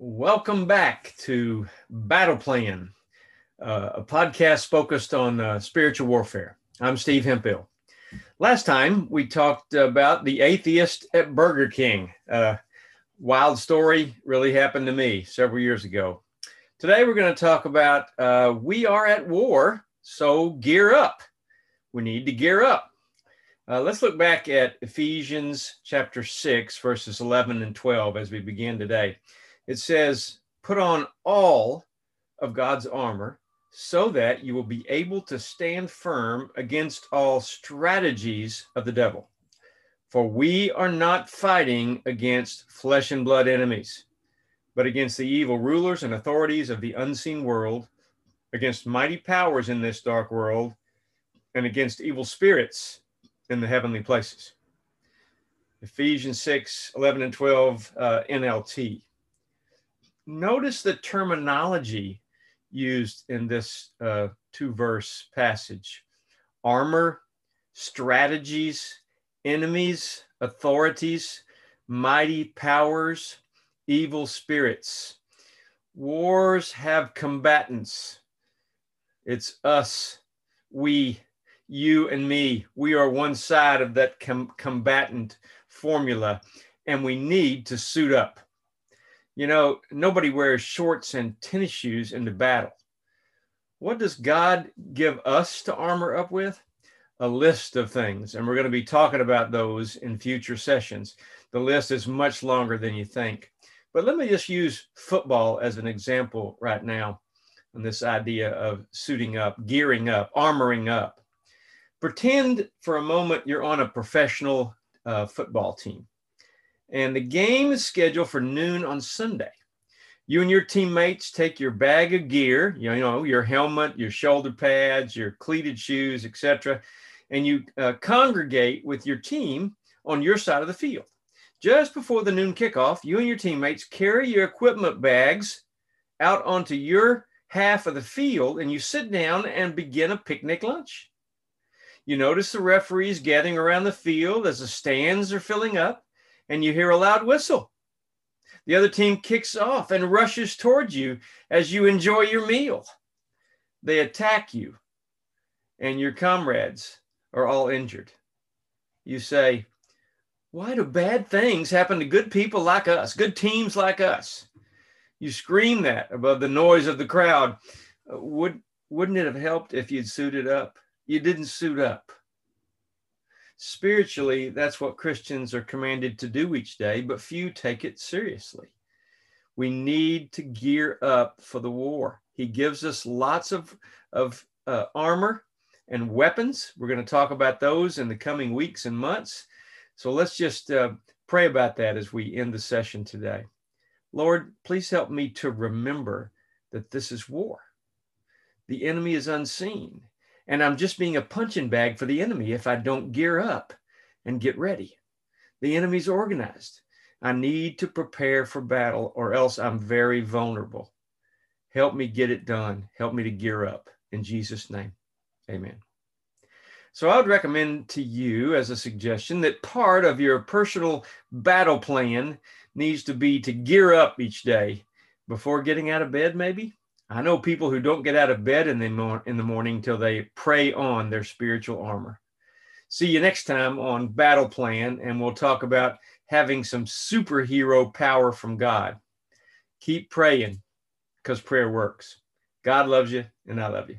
Welcome back to Battle Plan, uh, a podcast focused on uh, spiritual warfare. I'm Steve Hemphill. Last time we talked about the atheist at Burger King. Uh, wild story really happened to me several years ago. Today we're going to talk about uh, we are at war, so gear up. We need to gear up. Uh, let's look back at Ephesians chapter 6, verses 11 and 12 as we begin today it says, Put on all of God's armor so that you will be able to stand firm against all strategies of the devil. For we are not fighting against flesh and blood enemies, but against the evil rulers and authorities of the unseen world, against mighty powers in this dark world, and against evil spirits in the heavenly places. Ephesians 6 11 and 12 uh, NLT notice the terminology used in this uh, two verse passage armor, strategies, enemies, authorities, mighty powers, evil spirits. Wars have combatants. It's us, we, you, and me. We are one side of that com- combatant formula, and we need to suit up. You know, nobody wears shorts and tennis shoes into battle. What does God give us to armor up with? A list of things. And we're going to be talking about those in future sessions. The list is much longer than you think. But let me just use football as an example right now on this idea of suiting up, gearing up, armoring up. Pretend for a moment you're on a professional uh, football team and the game is scheduled for noon on Sunday. You and your teammates take your bag of gear, you know, your helmet, your shoulder pads, your cleated shoes, etc., and you uh, congregate with your team on your side of the field. Just before the noon kickoff, you and your teammates carry your equipment bags out onto your half of the field and you sit down and begin a picnic lunch. You notice the referees gathering around the field as the stands are filling up and you hear a loud whistle. The other team kicks off and rushes towards you as you enjoy your meal. They attack you, and your comrades are all injured. You say, Why do bad things happen to good people like us, good teams like us? You scream that above the noise of the crowd. Would, wouldn't it have helped if you'd suited up? You didn't suit up spiritually, that's what Christians are commanded to do each day, but few take it seriously. We need to gear up for the war. He gives us lots of, of uh, armor and weapons. We're going to talk about those in the coming weeks and months. So let's just uh, pray about that as we end the session today. Lord, please help me to remember that this is war. The enemy is unseen and I'm just being a punching bag for the enemy if I don't gear up and get ready. The enemy's organized. I need to prepare for battle or else I'm very vulnerable. Help me get it done. Help me to gear up. In Jesus' name, amen. So I would recommend to you as a suggestion that part of your personal battle plan needs to be to gear up each day before getting out of bed, maybe I know people who don't get out of bed in the, mor- in the morning till they pray on their spiritual armor. See you next time on Battle Plan, and we'll talk about having some superhero power from God. Keep praying because prayer works. God loves you, and I love you.